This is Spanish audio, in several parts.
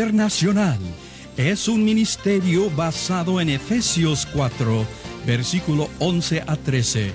Internacional es un ministerio basado en Efesios 4, versículo 11 a 13.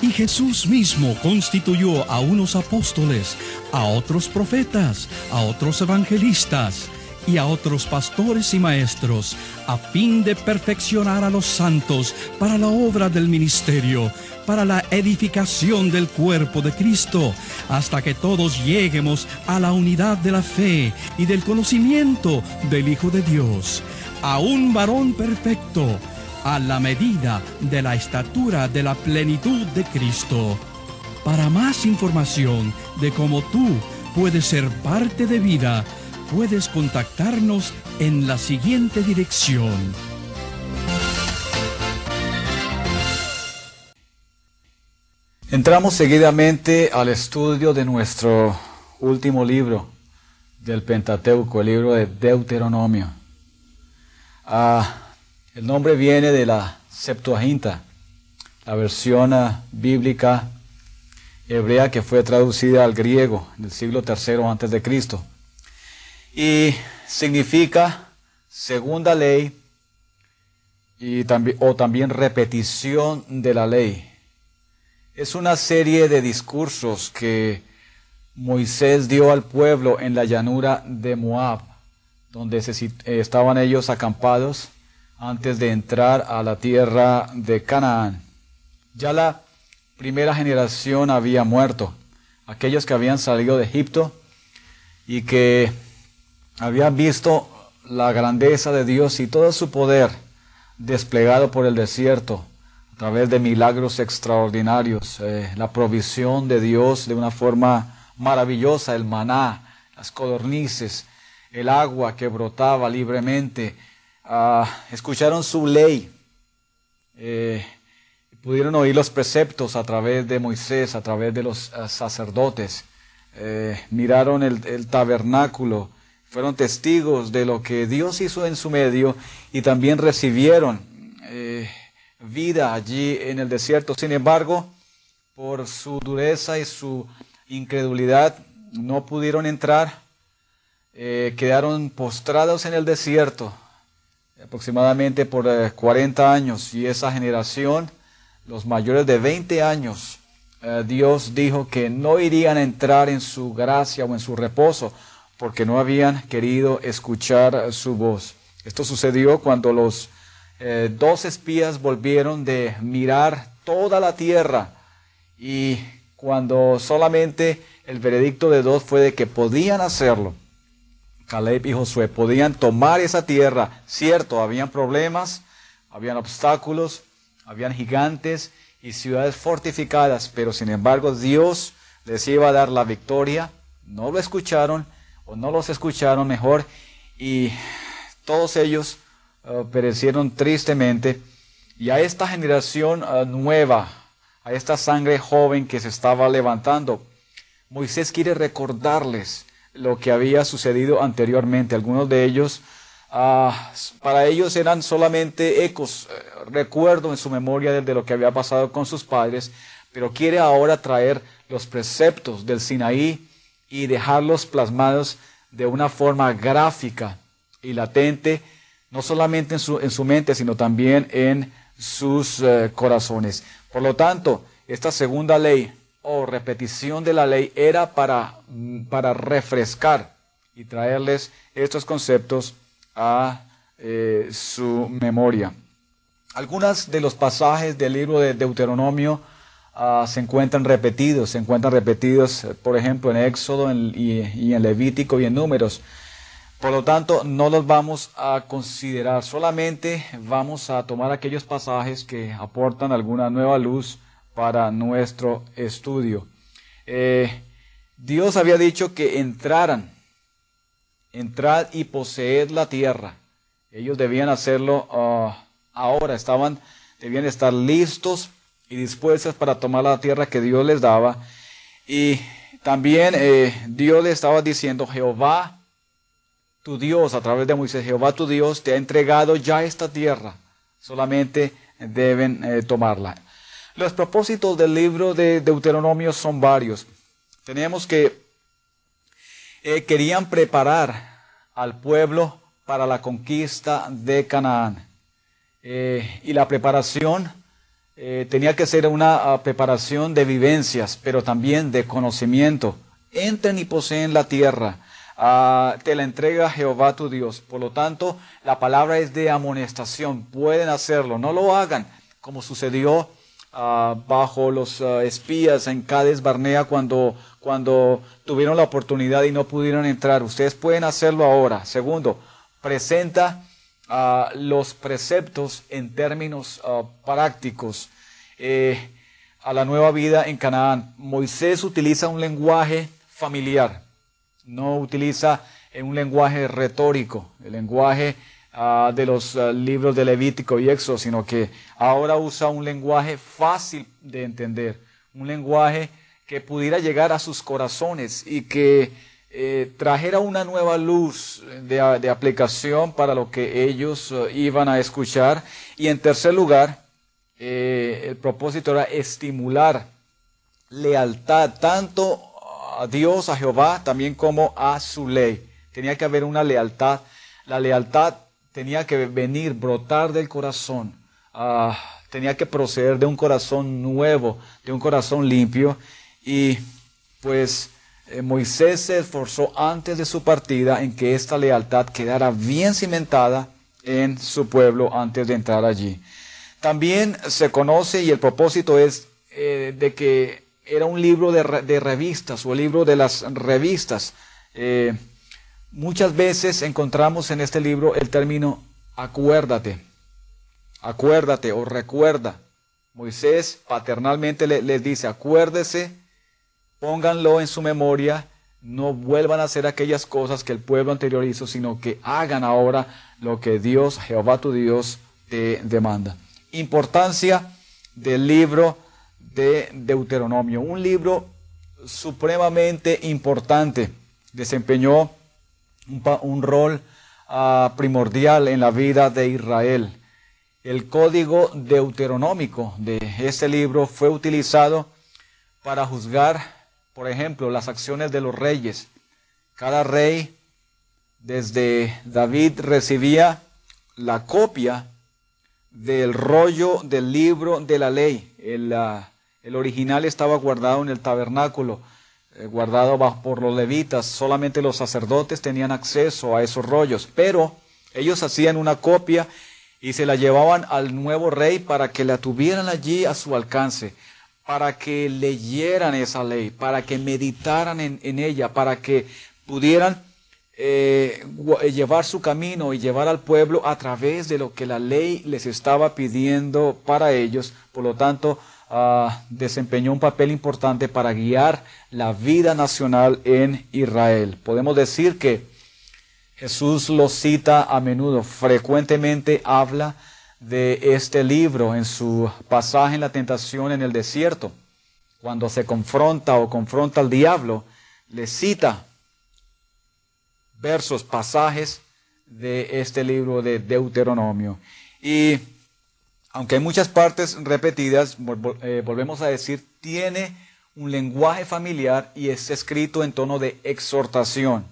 Y Jesús mismo constituyó a unos apóstoles, a otros profetas, a otros evangelistas y a otros pastores y maestros, a fin de perfeccionar a los santos para la obra del ministerio, para la edificación del cuerpo de Cristo, hasta que todos lleguemos a la unidad de la fe y del conocimiento del Hijo de Dios, a un varón perfecto, a la medida de la estatura de la plenitud de Cristo. Para más información de cómo tú puedes ser parte de vida, puedes contactarnos en la siguiente dirección. Entramos seguidamente al estudio de nuestro último libro del Pentateuco, el libro de Deuteronomio. Ah, el nombre viene de la Septuaginta, la versión ah, bíblica hebrea que fue traducida al griego en el siglo III antes de Cristo y significa segunda ley y también, o también repetición de la ley. Es una serie de discursos que Moisés dio al pueblo en la llanura de Moab, donde eh, estaban ellos acampados antes de entrar a la tierra de Canaán. Ya la primera generación había muerto, aquellos que habían salido de Egipto y que habían visto la grandeza de Dios y todo su poder desplegado por el desierto a través de milagros extraordinarios, eh, la provisión de Dios de una forma maravillosa, el maná, las codornices, el agua que brotaba libremente. Ah, escucharon su ley, eh, pudieron oír los preceptos a través de Moisés, a través de los ah, sacerdotes, eh, miraron el tabernáculo, fueron testigos de lo que Dios hizo en su medio y también recibieron eh, vida allí en el desierto. Sin embargo, por su dureza y su incredulidad, no pudieron entrar, eh, quedaron postrados en el desierto aproximadamente por 40 eh, años y esa generación, los mayores de 20 años, Dios dijo que no irían a entrar en su gracia o en su reposo porque no habían querido escuchar su voz. Esto sucedió cuando los eh, dos espías volvieron de mirar toda la tierra y cuando solamente el veredicto de dos fue de que podían hacerlo. Caleb y Josué podían tomar esa tierra. Cierto, habían problemas, habían obstáculos, habían gigantes y ciudades fortificadas, pero sin embargo Dios les iba a dar la victoria. No lo escucharon no los escucharon mejor y todos ellos uh, perecieron tristemente. Y a esta generación uh, nueva, a esta sangre joven que se estaba levantando, Moisés quiere recordarles lo que había sucedido anteriormente. Algunos de ellos, uh, para ellos eran solamente ecos, recuerdo en su memoria de lo que había pasado con sus padres, pero quiere ahora traer los preceptos del Sinaí y dejarlos plasmados de una forma gráfica y latente, no solamente en su, en su mente, sino también en sus eh, corazones. Por lo tanto, esta segunda ley o repetición de la ley era para, mm, para refrescar y traerles estos conceptos a eh, su memoria. Algunos de los pasajes del libro de Deuteronomio Ah, se encuentran repetidos, se encuentran repetidos, eh, por ejemplo, en Éxodo y, en Levítico y en Números. Por lo tanto, no los vamos a considerar, solamente vamos a tomar aquellos pasajes que aportan alguna nueva luz para nuestro estudio. Eh, Dios había dicho que entraran, entrad y poseed la tierra. Ellos debían hacerlo ah, ahora, estaban, debían estar listos y dispuestas para tomar la tierra que Dios les daba. Y también eh, Dios le estaba diciendo, Jehová, tu Dios, a través de Moisés, Jehová tu Dios te ha entregado ya esta tierra, solamente deben eh, tomarla. Los propósitos del libro de Deuteronomio son varios. Tenemos que eh, querían preparar al pueblo para la conquista de Canaán. Y la preparación eh, tenía que ser una ah, preparación de vivencias, pero también de conocimiento. Entren y poseen la tierra. Ah, te la entrega Jehová tu Dios. Por lo tanto, la palabra es de amonestación. Pueden hacerlo. No lo hagan como sucedió ah, bajo los espías en Cades Barnea cuando, cuando tuvieron la oportunidad y no pudieron entrar. Ustedes pueden hacerlo ahora. Segundo, presenta los preceptos en términos ah, prácticos eh, a la nueva vida en Canaán. Moisés utiliza un lenguaje familiar, no utiliza un lenguaje retórico, el lenguaje ah, de los ah, libros de Levítico y Éxodo, sino que ahora usa un lenguaje fácil de entender, un lenguaje que pudiera llegar a sus corazones y que eh, trajera una nueva luz de, aplicación para lo que ellos eh, iban a escuchar. Y en tercer lugar, eh, el propósito era estimular lealtad tanto a Dios, a Jehová, también como a su ley. Tenía que haber una lealtad. La lealtad tenía que venir, brotar del corazón. Ah, tenía que proceder de un corazón nuevo, de un corazón limpio. Y pues Moisés se esforzó antes de su partida en que esta lealtad quedara bien cimentada en su pueblo antes de entrar allí. También se conoce y el propósito es eh, de que era un libro de, revistas o libro de las revistas. Eh, muchas veces encontramos en este libro el término acuérdate, acuérdate o recuerda. Moisés paternalmente les dice, acuérdese pónganlo en su memoria, no vuelvan a hacer aquellas cosas que el pueblo anterior hizo, sino que hagan ahora lo que Dios, Jehová tu Dios, te demanda. Importancia del libro de Deuteronomio, un libro supremamente importante, desempeñó un, rol ah, primordial en la vida de Israel. El código deuteronómico de este libro fue utilizado para juzgar por ejemplo, las acciones de los reyes. Cada rey, desde David, recibía la copia del rollo del libro de la ley. El, el original estaba guardado en el tabernáculo, eh, guardado por los levitas. Solamente los sacerdotes tenían acceso a esos rollos, pero ellos hacían una copia y se la llevaban al nuevo rey para que la tuvieran allí a su alcance para que leyeran esa ley, para que meditaran en, ella, para que pudieran eh, eh, llevar su camino y llevar al pueblo a través de lo que la ley les estaba pidiendo para ellos. Por lo tanto, ah, desempeñó un papel importante para guiar la vida nacional en Israel. Podemos decir que Jesús lo cita a menudo, frecuentemente habla de este libro en su pasaje en la tentación en el desierto, cuando se confronta o confronta al diablo, le cita versos, pasajes de este libro de Deuteronomio. Y aunque hay muchas partes repetidas, eh, volvemos a decir, tiene un lenguaje familiar y es escrito en tono de exhortación.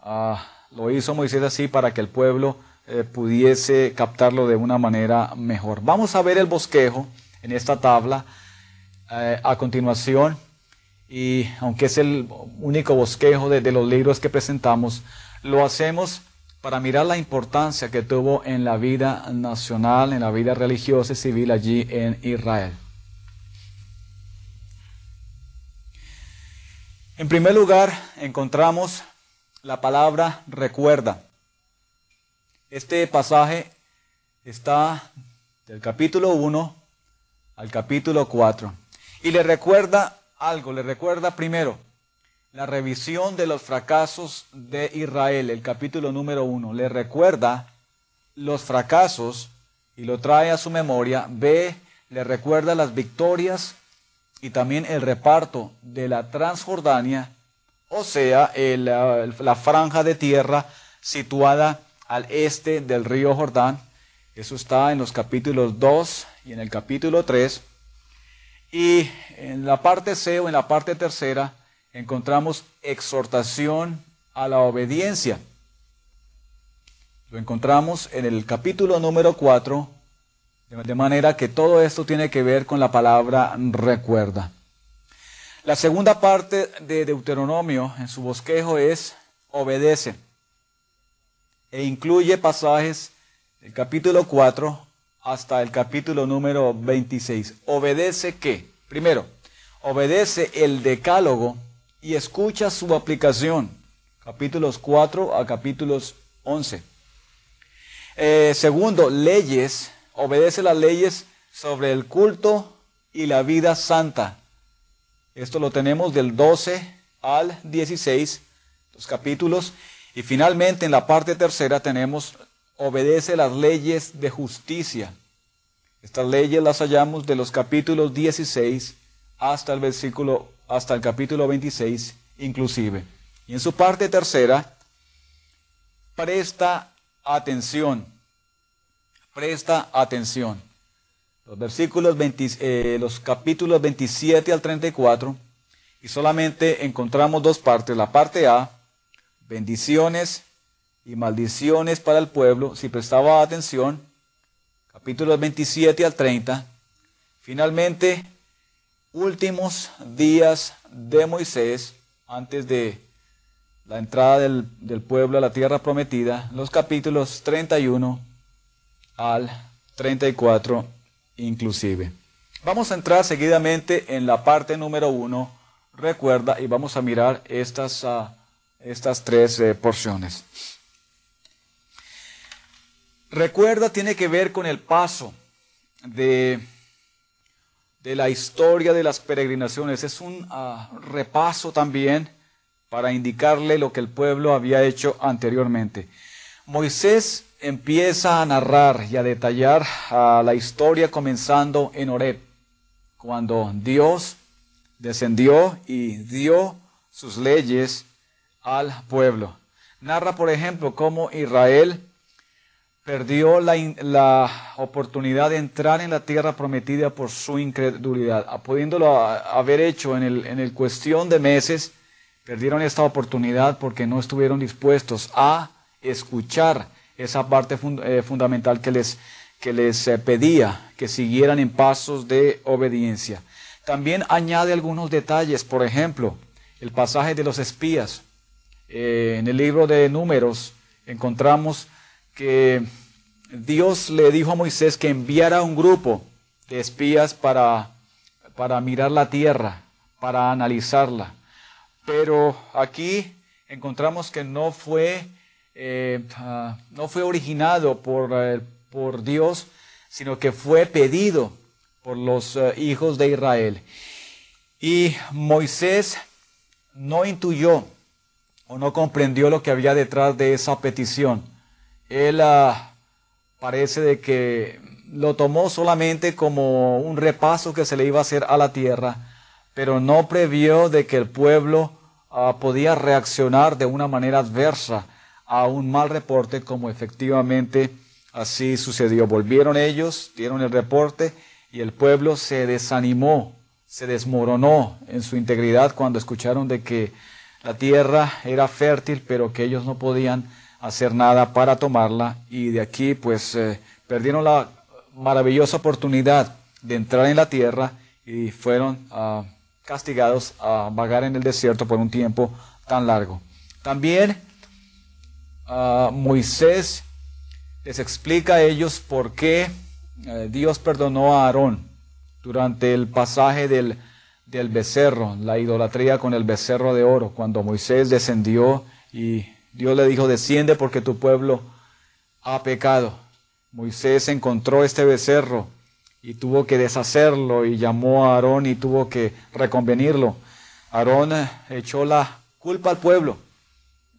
Ah, lo hizo Moisés así para que el pueblo eh, pudiese captarlo de una manera mejor. Vamos a ver el bosquejo en esta tabla eh, a continuación y aunque es el único bosquejo de, los libros que presentamos, lo hacemos para mirar la importancia que tuvo en la vida nacional, en la vida religiosa y civil allí en Israel. En primer lugar, encontramos la palabra recuerda. Este pasaje está del capítulo 1 al capítulo 4. Y le recuerda algo, le recuerda primero la revisión de los fracasos de Israel, el capítulo número 1. Le recuerda los fracasos y lo trae a su memoria. Ve, le recuerda las victorias y también el reparto de la Transjordania, o sea, la franja de tierra situada al este del río Jordán. Eso está en los capítulos 2 y en el capítulo 3. Y en la parte C o en la parte tercera encontramos exhortación a la obediencia. Lo encontramos en el capítulo número 4, de manera que todo esto tiene que ver con la palabra recuerda. La segunda parte de Deuteronomio en su bosquejo es obedece e incluye pasajes del capítulo 4 hasta el capítulo número 26. ¿Obedece qué? Primero, obedece el decálogo y escucha su aplicación. Capítulos 4 a capítulos 11. Eh, segundo, leyes. Obedece las leyes sobre el culto y la vida santa. Esto lo tenemos del 12 al 16, los capítulos. Y finalmente en la parte tercera tenemos obedece las leyes de justicia. Estas leyes las hallamos de los capítulos 16 hasta el versículo hasta el capítulo 26 inclusive. Y en su parte tercera presta atención. Presta atención. Los versículos 20, eh, los capítulos 27 al 34 y solamente encontramos dos partes, la parte A, bendiciones y maldiciones para el pueblo, si prestaba atención, capítulos 27 al 30. Finalmente, últimos días de Moisés, antes de la entrada del, pueblo a la tierra prometida, los capítulos 31 al 34 inclusive. Vamos a entrar seguidamente en la parte número 1, recuerda, y vamos a mirar estas, uh, estas tres eh, porciones. Recuerda tiene que ver con el paso de, de la historia de las peregrinaciones. Es un ah, repaso también para indicarle lo que el pueblo había hecho anteriormente. Moisés empieza a narrar y a detallar ah, la historia comenzando en Oreb, cuando Dios descendió y dio sus leyes al pueblo. Narra, por ejemplo, cómo Israel perdió la, oportunidad de entrar en la tierra prometida por su incredulidad. Pudiéndolo haber hecho en el, en el cuestión de meses, perdieron esta oportunidad porque no estuvieron dispuestos a escuchar esa parte eh, fundamental que les, que les eh, pedía que siguieran en pasos de obediencia. También añade algunos detalles, por ejemplo, el pasaje de los espías. Eh, en el libro de números encontramos que Dios le dijo a Moisés que enviara un grupo de espías para, para mirar la tierra, para analizarla. Pero aquí encontramos que no fue, eh, ah, no fue originado por, eh, por, Dios, sino que fue pedido por los hijos de Israel. Y Moisés no intuyó o no comprendió lo que había detrás de esa petición él ah, parece de que lo tomó solamente como un repaso que se le iba a hacer a la tierra, pero no previó de que el pueblo ah, podía reaccionar de una manera adversa a un mal reporte como efectivamente así sucedió. Volvieron ellos, dieron el reporte y el pueblo se desanimó, se desmoronó en su integridad cuando escucharon de que la tierra era fértil, pero que ellos no podían hacer nada para tomarla y de aquí pues eh, perdieron la maravillosa oportunidad de entrar en la tierra y fueron ah, castigados a vagar en el desierto por un tiempo tan largo. También ah, Moisés les explica a ellos por qué eh, Dios perdonó a Aarón durante el pasaje del, del becerro, la idolatría con el becerro de oro, cuando Moisés descendió y Dios le dijo, desciende porque tu pueblo ha pecado. Moisés encontró este becerro y tuvo que deshacerlo y llamó a Aarón y tuvo que reconvenirlo. Aarón echó la culpa al pueblo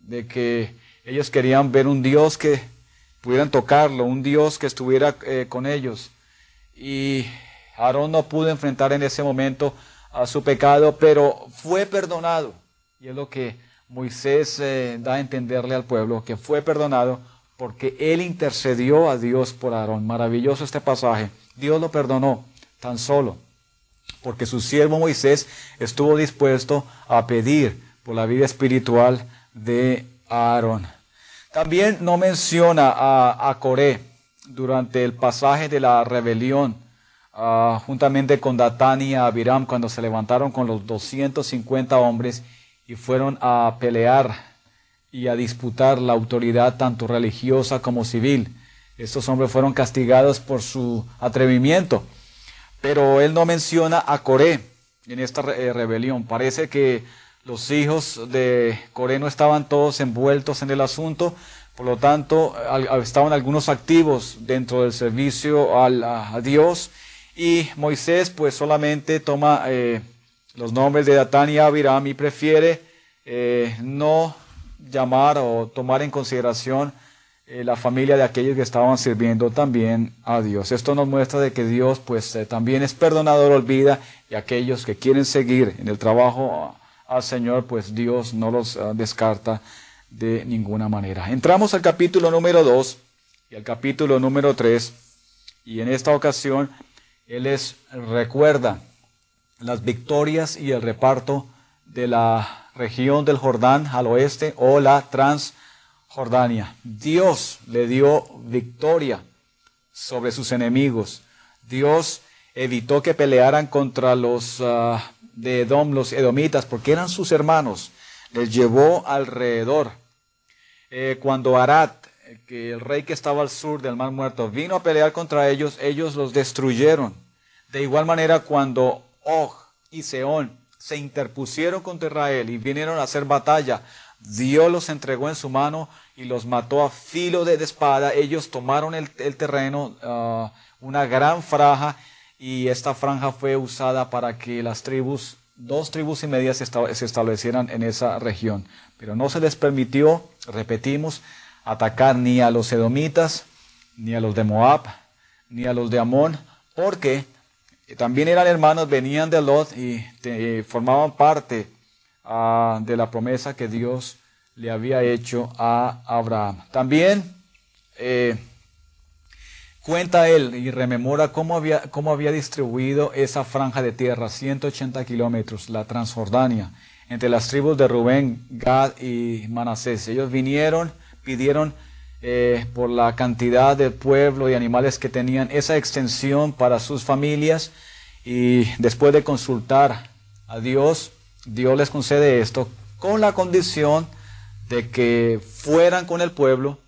de que ellos querían ver un Dios que pudieran tocarlo, un Dios que estuviera eh, con ellos. Y Aarón no pudo enfrentar en ese momento a su pecado, pero fue perdonado. Y es lo que Moisés eh, da a entenderle al pueblo que fue perdonado porque él intercedió a Dios por Aarón. Maravilloso este pasaje. Dios lo perdonó tan solo porque su siervo Moisés estuvo dispuesto a pedir por la vida espiritual de Aarón. También no menciona a, a Coré durante el pasaje de la rebelión, ah, juntamente con Datán y Abiram, cuando se levantaron con los 250 hombres y fueron a pelear y a disputar la autoridad tanto religiosa como civil. Estos hombres fueron castigados por su atrevimiento, pero él no menciona a Coré en esta eh, rebelión. Parece que los hijos de Coré no estaban todos envueltos en el asunto, por lo tanto estaban algunos activos dentro del servicio a, Dios y Moisés pues solamente toma eh, los nombres de Datán y Abiram y prefiere eh, no llamar o tomar en consideración eh, la familia de aquellos que estaban sirviendo también a Dios. Esto nos muestra de que Dios pues eh, también es perdonador, olvida, y aquellos que quieren seguir en el trabajo al Señor, pues Dios no los ah, descarta de ninguna manera. Entramos al capítulo número 2 y al capítulo número 3, y en esta ocasión Él les recuerda las victorias y el reparto de la región del Jordán al oeste o la trans Jordania. Dios le dio victoria sobre sus enemigos. Dios evitó que pelearan contra los ah, de Edom, los edomitas, porque eran sus hermanos. Les llevó alrededor. Eh, cuando Arad, que el rey que estaba al sur del Mar Muerto, vino a pelear contra ellos, ellos los destruyeron. De igual manera, cuando Og y Seón se interpusieron contra Israel y vinieron a hacer batalla, Dios los entregó en su mano y los mató a filo de espada. Ellos tomaron el, terreno, ah, una gran franja, y esta franja fue usada para que las tribus, dos tribus y media se, establecieran en esa región. Pero no se les permitió, repetimos, atacar ni a los edomitas, ni a los de Moab, ni a los de Amón, porque también eran hermanos, venían de Lot y formaban parte ah, de la promesa que Dios le había hecho a Abraham. También eh, cuenta él y rememora cómo había, cómo había distribuido esa franja de tierra, 180 kilómetros, la Transjordania, entre las tribus de Rubén, Gad y Manasés. Ellos vinieron, pidieron eh, por la cantidad de pueblo y animales que tenían esa extensión para sus familias. Y después de consultar a Dios, Dios les concede esto con la condición de que fueran con el pueblo,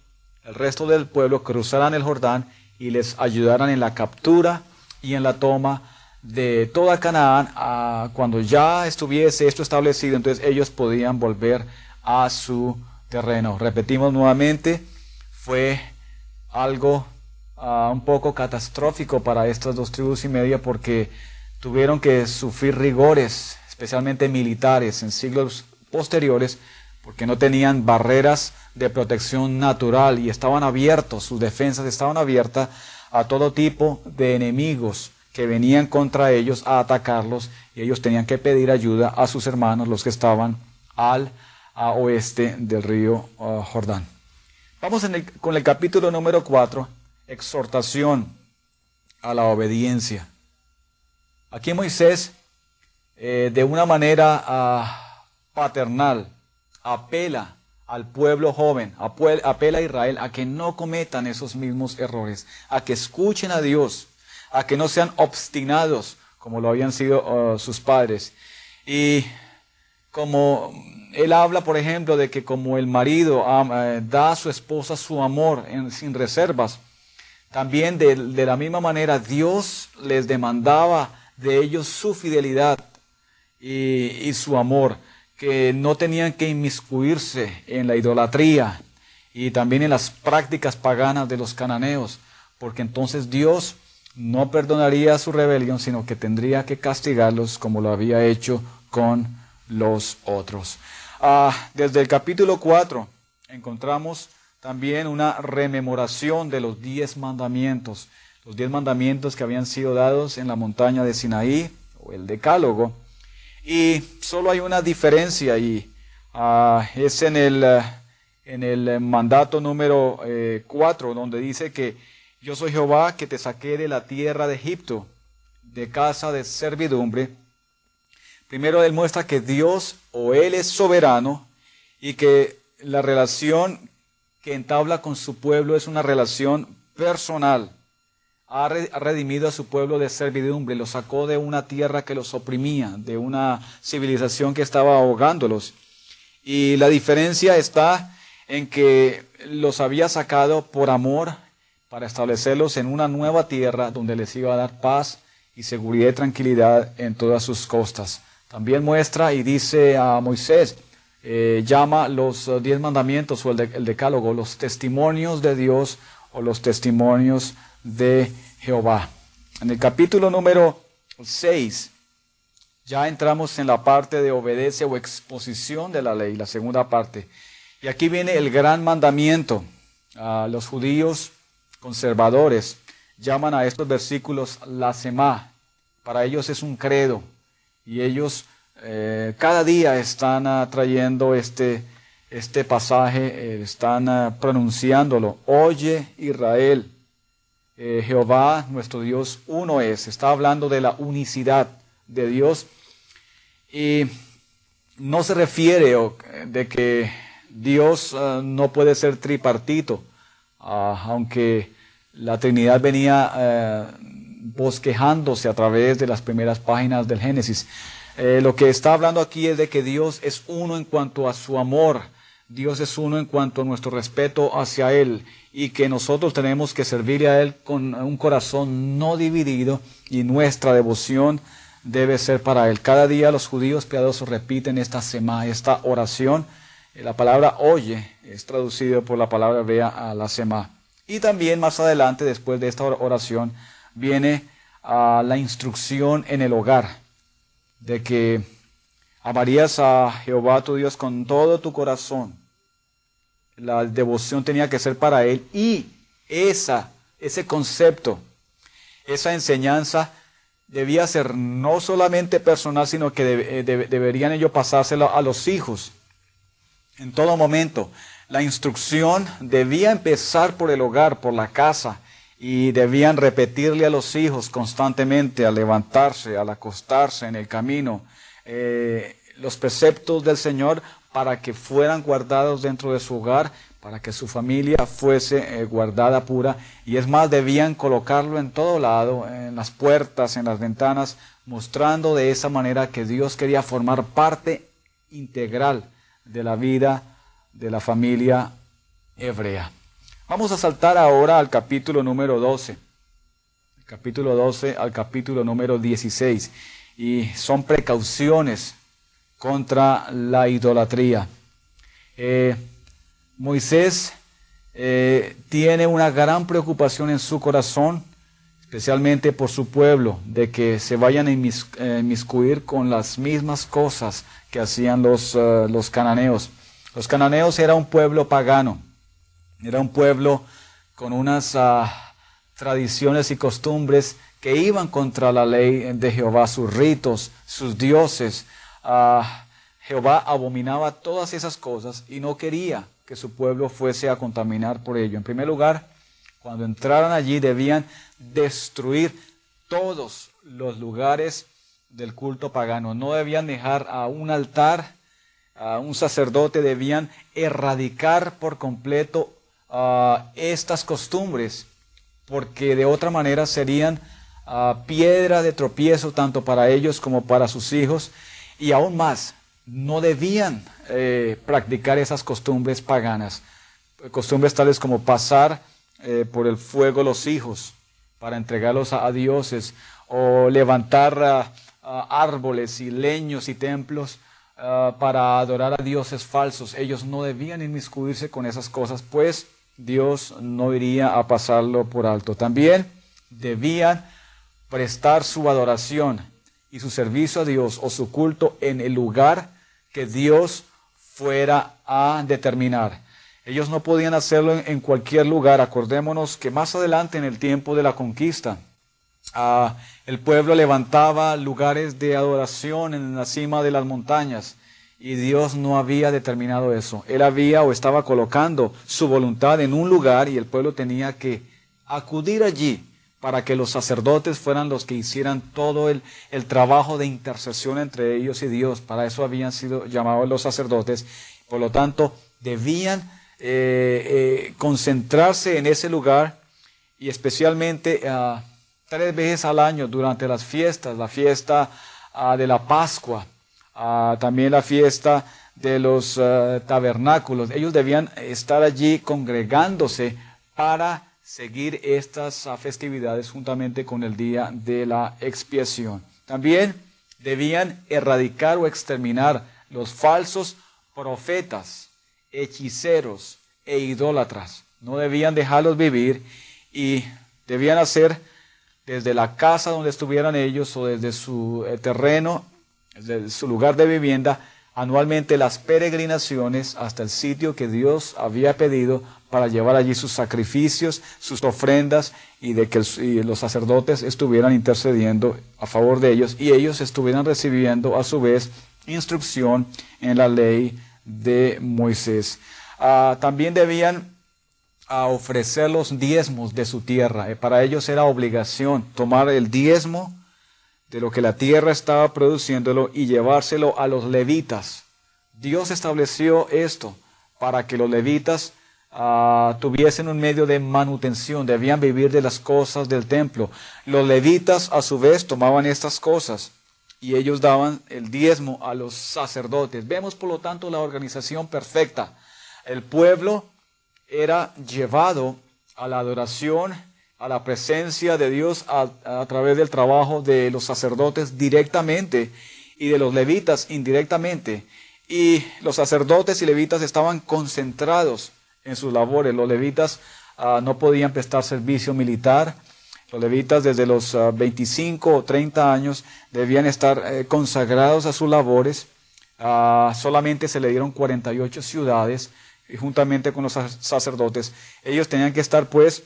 el resto del pueblo cruzaran el Jordán y les ayudaran en la captura y en la toma de toda Canaán. Cuando ya estuviese esto establecido, entonces ellos podían volver a su terreno. Repetimos nuevamente, fue algo ah, un poco catastrófico para estas dos tribus y media porque tuvieron que sufrir rigores, especialmente militares, en siglos posteriores porque no tenían barreras de protección natural y estaban abiertos, sus defensas estaban abiertas a todo tipo de enemigos que venían contra ellos a atacarlos y ellos tenían que pedir ayuda a sus hermanos, los que estaban al oeste del río uh, Jordán. Vamos con el capítulo número 4, exhortación a la obediencia. Aquí Moisés, eh, de una manera ah, paternal, apela al pueblo joven, apela a Israel a que no cometan esos mismos errores, a que escuchen a Dios, a que no sean obstinados como lo habían sido uh, sus padres. Y como él habla, por ejemplo, de que como el marido eh, da a su esposa su amor sin reservas, también de, la misma manera Dios les demandaba de ellos su fidelidad y su amor que no tenían que inmiscuirse en la idolatría y también en las prácticas paganas de los cananeos, porque entonces Dios no perdonaría su rebelión, sino que tendría que castigarlos como lo había hecho con los otros. Ah, desde el capítulo 4 encontramos también una rememoración de los diez mandamientos, los diez mandamientos que habían sido dados en la montaña de Sinaí, o el decálogo, y solo hay una diferencia y ah, es en el, ah, en el mandato número 4, eh, donde dice que yo soy Jehová que te saqué de la tierra de Egipto, de casa de servidumbre. Primero él muestra que Dios o Él es soberano y que la relación que entabla con su pueblo es una relación personal. Ha redimido a su pueblo de servidumbre, lo sacó de una tierra que los oprimía, de una civilización que estaba ahogándolos. Y la diferencia está en que los había sacado por amor para establecerlos en una nueva tierra donde les iba a dar paz y seguridad y tranquilidad en todas sus costas. También muestra y dice a Moisés, eh, llama los eh, diez mandamientos o el, decálogo, los testimonios de Dios o los testimonios de Jehová. En el capítulo número 6 ya entramos en la parte de obedece o exposición de la ley, la segunda parte. Y aquí viene el gran mandamiento. a los judíos conservadores llaman a estos versículos la semá. Para ellos es un credo. Y ellos eh, cada día están trayendo este, este pasaje, eh, están ah, pronunciándolo. Oye Israel, eh, Jehová nuestro Dios uno es. Está hablando de la unicidad de Dios. Y no se refiere de que Dios ah, no puede ser tripartito, ah, aunque la Trinidad venía bosquejándose a través de las primeras páginas del Génesis. Eh, lo que está hablando aquí es de que Dios es uno en cuanto a su amor, Dios es uno en cuanto a nuestro respeto hacia Él y que nosotros tenemos que servirle a Él con un corazón no dividido y nuestra devoción debe ser para Él. Cada día los judíos piadosos repiten esta semana, esta oración. Eh, la palabra oye es traducido por la palabra vea a la semá. Y también más adelante, después de esta oración, viene a la instrucción en el hogar de que amarías a Jehová tu Dios con todo tu corazón. La devoción tenía que ser para Él y esa, ese concepto, esa enseñanza debía ser no solamente personal, sino que eh, deberían ellos pasárselo a los hijos en todo momento. La instrucción debía empezar por el hogar, por la casa, y debían repetirle a los hijos constantemente al levantarse, al acostarse en el camino, eh, los preceptos del Señor para que fueran guardados dentro de su hogar, para que su familia fuese eh, guardada pura. Y es más, debían colocarlo en todo lado, en las puertas, en las ventanas, mostrando de esa manera que Dios quería formar parte integral de la vida de la familia hebrea. Vamos a saltar ahora al capítulo número 12. El capítulo 12 al capítulo número 16. Y son precauciones contra la idolatría. Eh, Moisés eh, tiene una gran preocupación en su corazón, especialmente por su pueblo, de que se vayan a inmiscuir con las mismas cosas que hacían los, eh, los cananeos. Los cananeos era un pueblo pagano era un pueblo con unas ah, tradiciones y costumbres que iban contra la ley de Jehová, sus ritos, sus dioses. Ah, Jehová abominaba todas esas cosas y no quería que su pueblo fuese a contaminar por ello. En primer lugar, cuando entraran allí debían destruir todos los lugares del culto pagano. No debían dejar a un altar, a un sacerdote, debían erradicar por completo estas costumbres, porque de otra manera serían piedra de tropiezo tanto para ellos como para sus hijos, y aún más, no debían eh, practicar esas costumbres paganas, costumbres tales como pasar eh, por el fuego los hijos para entregarlos a, dioses, o levantar árboles y leños y templos para adorar a dioses falsos. Ellos no debían inmiscuirse con esas cosas, pues Dios no iría a pasarlo por alto. También debían prestar su adoración y su servicio a Dios o su culto en el lugar que Dios fuera a determinar. Ellos no podían hacerlo en, cualquier lugar. Acordémonos que más adelante en el tiempo de la conquista, ah, el pueblo levantaba lugares de adoración en la cima de las montañas y Dios no había determinado eso. Él había o estaba colocando su voluntad en un lugar y el pueblo tenía que acudir allí para que los sacerdotes fueran los que hicieran todo el, el trabajo de intercesión entre ellos y Dios. Para eso habían sido llamados los sacerdotes. Por lo tanto, debían eh, concentrarse en ese lugar y especialmente ah, tres veces al año durante las fiestas, la fiesta ah, de la Pascua, ah, también la fiesta de los tabernáculos. Ellos debían estar allí congregándose para seguir estas festividades juntamente con el día de la expiación. También debían erradicar o exterminar los falsos profetas, hechiceros e idólatras. No debían dejarlos vivir y debían hacer desde la casa donde estuvieran ellos o desde su eh, terreno, desde su lugar de vivienda, anualmente las peregrinaciones hasta el sitio que Dios había pedido para llevar allí sus sacrificios, sus ofrendas y de que los sacerdotes estuvieran intercediendo a favor de ellos y ellos estuvieran recibiendo a su vez instrucción en la ley de Moisés. Ah, también debían a ofrecer los diezmos de su tierra. Eh, para ellos era obligación tomar el diezmo de lo que la tierra estaba produciéndolo y llevárselo a los levitas. Dios estableció esto para que los levitas ah, tuviesen un medio de manutención, debían vivir de las cosas del templo. Los levitas a su vez tomaban estas cosas y ellos daban el diezmo a los sacerdotes. Vemos por lo tanto la organización perfecta. El pueblo era llevado a la adoración, a la presencia de Dios a, través del trabajo de los sacerdotes directamente y de los levitas indirectamente. Y los sacerdotes y levitas estaban concentrados en sus labores. Los levitas ah, no podían prestar servicio militar. Los levitas desde los 25 ah, o 30 años debían estar eh, consagrados a sus labores. Ah, solamente se le dieron 48 ciudades y juntamente con los sacerdotes, ellos tenían que estar pues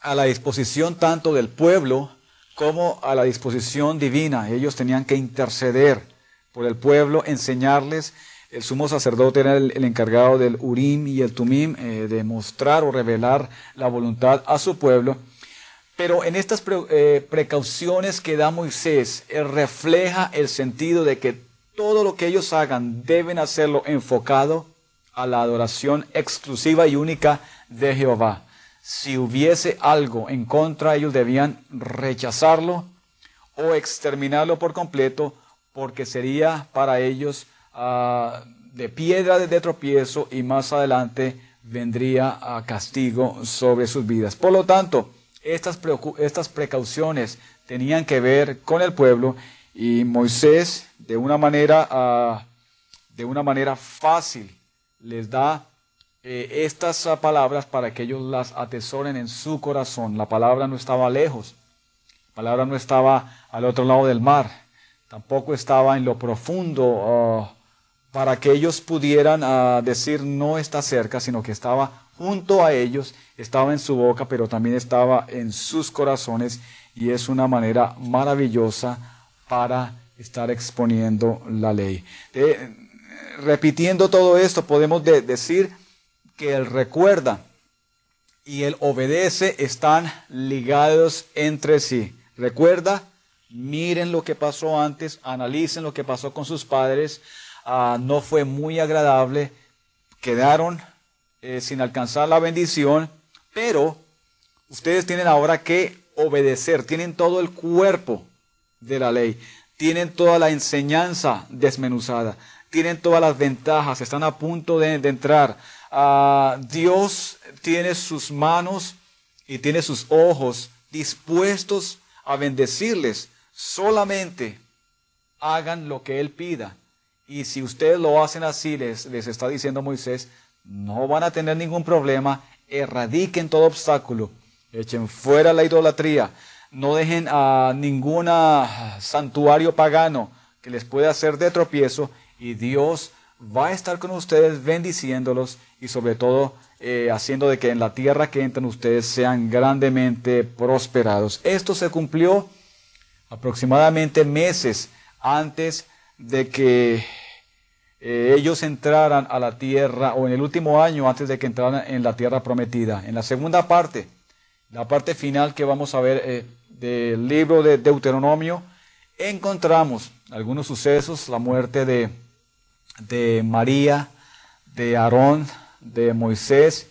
a la disposición tanto del pueblo como a la disposición divina. Ellos tenían que interceder por el pueblo, enseñarles. El sumo sacerdote era el, encargado del Urim y el Tumim, eh, de mostrar o revelar la voluntad a su pueblo. Pero en estas eh, precauciones que da Moisés, él refleja el sentido de que todo lo que ellos hagan deben hacerlo enfocado a la adoración exclusiva y única de Jehová. Si hubiese algo en contra, ellos debían rechazarlo o exterminarlo por completo, porque sería para ellos ah, de piedra de tropiezo y más adelante vendría a castigo sobre sus vidas. Por lo tanto, estas, estas precauciones tenían que ver con el pueblo y Moisés de una manera, ah, de una manera fácil les da eh, estas palabras para que ellos las atesoren en su corazón. La palabra no estaba lejos, la palabra no estaba al otro lado del mar, tampoco estaba en lo profundo ah, para que ellos pudieran ah, decir no está cerca, sino que estaba junto a ellos, estaba en su boca, pero también estaba en sus corazones y es una manera maravillosa para estar exponiendo la ley. Eh, repitiendo todo esto, podemos decir que el recuerda y el obedece están ligados entre sí. Recuerda, miren lo que pasó antes, analicen lo que pasó con sus padres, ah, no fue muy agradable, quedaron eh, sin alcanzar la bendición, pero ustedes tienen ahora que obedecer, tienen todo el cuerpo de la ley, tienen toda la enseñanza desmenuzada tienen todas las ventajas, están a punto de, entrar. Ah, Dios tiene sus manos y tiene sus ojos dispuestos a bendecirles. Solamente hagan lo que Él pida. Y si ustedes lo hacen así, les, les está diciendo Moisés, no van a tener ningún problema. Erradiquen todo obstáculo. Echen fuera la idolatría. No dejen a ningún santuario pagano que les pueda hacer de tropiezo y Dios va a estar con ustedes bendiciéndolos y sobre todo eh, haciendo de que en la tierra que entran ustedes sean grandemente prosperados. Esto se cumplió aproximadamente meses antes de que eh, ellos entraran a la tierra o en el último año antes de que entraran en la tierra prometida. En la segunda parte, la parte final que vamos a ver eh, del libro de Deuteronomio, encontramos algunos sucesos, la muerte de de María, de Aarón, de Moisés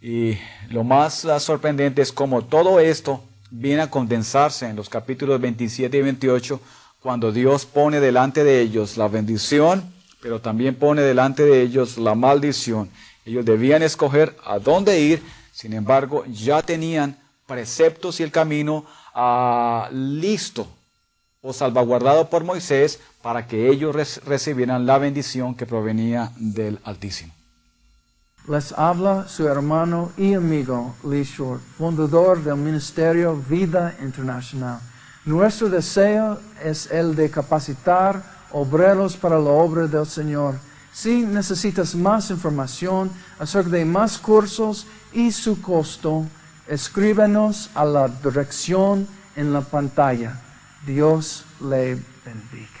y lo más ah, sorprendente es como todo esto viene a condensarse en los capítulos 27 y 28 cuando Dios pone delante de ellos la bendición, pero también pone delante de ellos la maldición. Ellos debían escoger a dónde ir, sin embargo, ya tenían preceptos y el camino ah, listo o salvaguardado por Moisés para que ellos recibieran la bendición que provenía del Altísimo. Les habla su hermano y amigo Lee Short, fundador del Ministerio Vida Internacional. Nuestro deseo es el de capacitar obreros para la obra del Señor. Si necesitas más información acerca de más cursos y su costo, escríbenos a la dirección en la pantalla. Dios le bendiga.